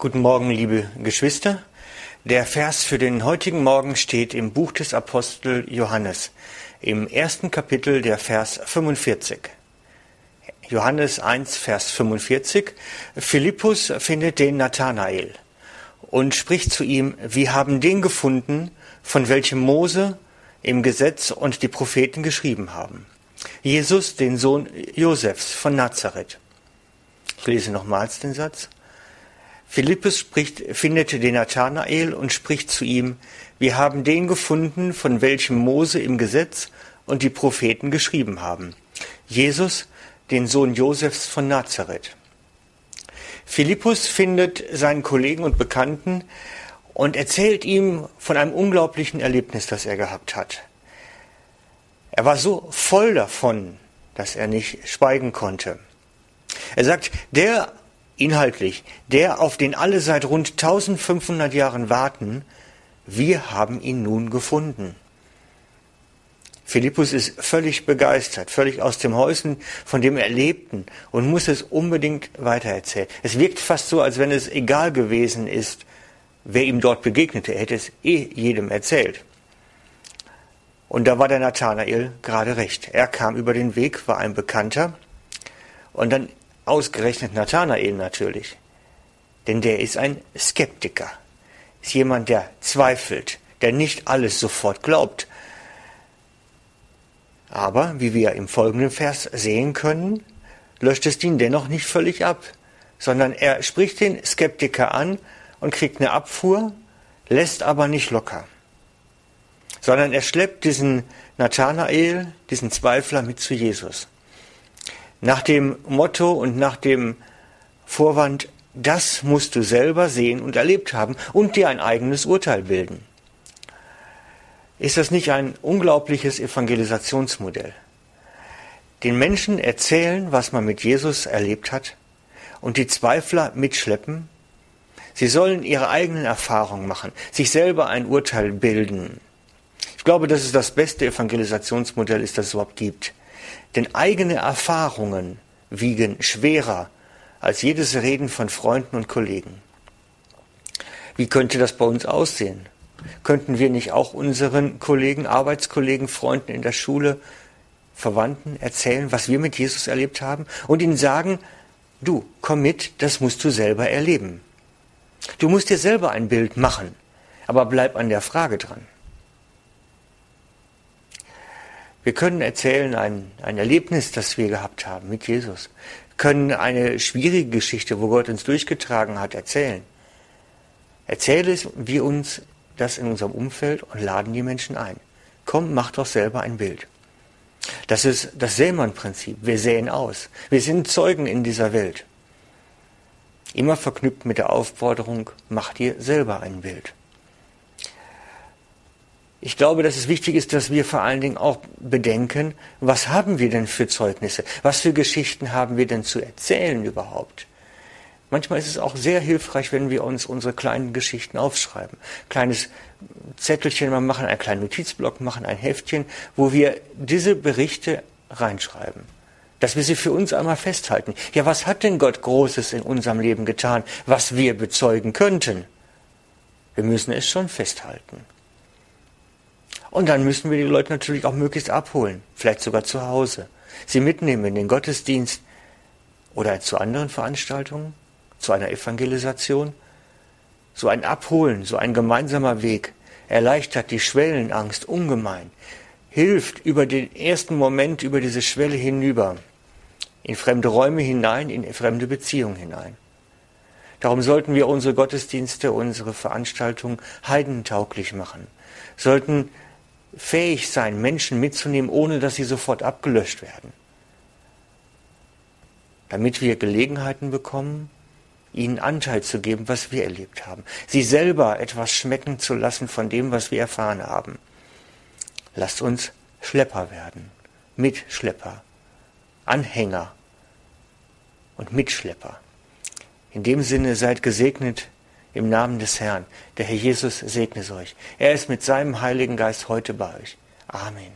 Guten Morgen, liebe Geschwister. Der Vers für den heutigen Morgen steht im Buch des Apostel Johannes, im ersten Kapitel der Vers 45. Johannes 1, Vers 45. Philippus findet den Nathanael und spricht zu ihm, wir haben den gefunden, von welchem Mose im Gesetz und die Propheten geschrieben haben. Jesus, den Sohn Josefs von Nazareth. Ich lese nochmals den Satz. Philippus spricht, findet den Nathanael und spricht zu ihm, wir haben den gefunden, von welchem Mose im Gesetz und die Propheten geschrieben haben. Jesus, den Sohn Josefs von Nazareth. Philippus findet seinen Kollegen und Bekannten und erzählt ihm von einem unglaublichen Erlebnis, das er gehabt hat. Er war so voll davon, dass er nicht schweigen konnte. Er sagt, der inhaltlich, der, auf den alle seit rund 1500 Jahren warten, wir haben ihn nun gefunden. Philippus ist völlig begeistert, völlig aus dem Häuschen von dem Erlebten und muss es unbedingt weitererzählen. Es wirkt fast so, als wenn es egal gewesen ist, wer ihm dort begegnete. Er hätte es eh jedem erzählt. Und da war der Nathanael gerade recht. Er kam über den Weg, war ein Bekannter. Und dann Ausgerechnet Nathanael natürlich. Denn der ist ein Skeptiker. Ist jemand, der zweifelt, der nicht alles sofort glaubt. Aber, wie wir im folgenden Vers sehen können, löscht es ihn dennoch nicht völlig ab, sondern er spricht den Skeptiker an und kriegt eine Abfuhr, lässt aber nicht locker, sondern er schleppt diesen Nathanael, diesen Zweifler mit zu Jesus nach dem Motto und nach dem Vorwand, das musst du selber sehen und erlebt haben und dir ein eigenes Urteil bilden. Ist das nicht ein unglaubliches Evangelisationsmodell? Den Menschen erzählen, was man mit Jesus erlebt hat und die Zweifler mitschleppen? Sie sollen ihre eigenen Erfahrungen machen, sich selber ein Urteil bilden. Ich glaube, dass es das beste Evangelisationsmodell ist, das es überhaupt gibt. Denn eigene Erfahrungen wiegen schwerer als jedes Reden von Freunden und Kollegen. Wie könnte das bei uns aussehen? Könnten wir nicht auch unseren Kollegen, Arbeitskollegen, Freunden in der Schule, Verwandten erzählen, was wir mit Jesus erlebt haben und ihnen sagen, du, komm mit, das musst du selber erleben. Du musst dir selber ein Bild machen, aber bleib an der Frage dran. Wir können erzählen ein, ein Erlebnis, das wir gehabt haben mit Jesus. Wir können eine schwierige Geschichte, wo Gott uns durchgetragen hat, erzählen. Erzähle wir uns das in unserem Umfeld und laden die Menschen ein. Komm, mach doch selber ein Bild. Das ist das Sämann-Prinzip. Wir säen aus. Wir sind Zeugen in dieser Welt. Immer verknüpft mit der Aufforderung, mach dir selber ein Bild. Ich glaube, dass es wichtig ist, dass wir vor allen Dingen auch bedenken, was haben wir denn für Zeugnisse? Was für Geschichten haben wir denn zu erzählen überhaupt? Manchmal ist es auch sehr hilfreich, wenn wir uns unsere kleinen Geschichten aufschreiben. Kleines Zettelchen mal machen, einen kleinen Notizblock machen, ein Heftchen, wo wir diese Berichte reinschreiben. Dass wir sie für uns einmal festhalten. Ja, was hat denn Gott Großes in unserem Leben getan, was wir bezeugen könnten? Wir müssen es schon festhalten. Und dann müssen wir die Leute natürlich auch möglichst abholen, vielleicht sogar zu Hause, sie mitnehmen in den Gottesdienst oder zu anderen Veranstaltungen, zu einer Evangelisation. So ein Abholen, so ein gemeinsamer Weg erleichtert die Schwellenangst ungemein, hilft über den ersten Moment über diese Schwelle hinüber, in fremde Räume hinein, in fremde Beziehungen hinein. Darum sollten wir unsere Gottesdienste, unsere Veranstaltungen heidentauglich machen, sollten fähig sein, Menschen mitzunehmen, ohne dass sie sofort abgelöscht werden. Damit wir Gelegenheiten bekommen, ihnen Anteil zu geben, was wir erlebt haben. Sie selber etwas schmecken zu lassen von dem, was wir erfahren haben. Lasst uns Schlepper werden, Mitschlepper, Anhänger und Mitschlepper. In dem Sinne seid gesegnet im Namen des Herrn. Der Herr Jesus segne euch. Er ist mit seinem Heiligen Geist heute bei euch. Amen.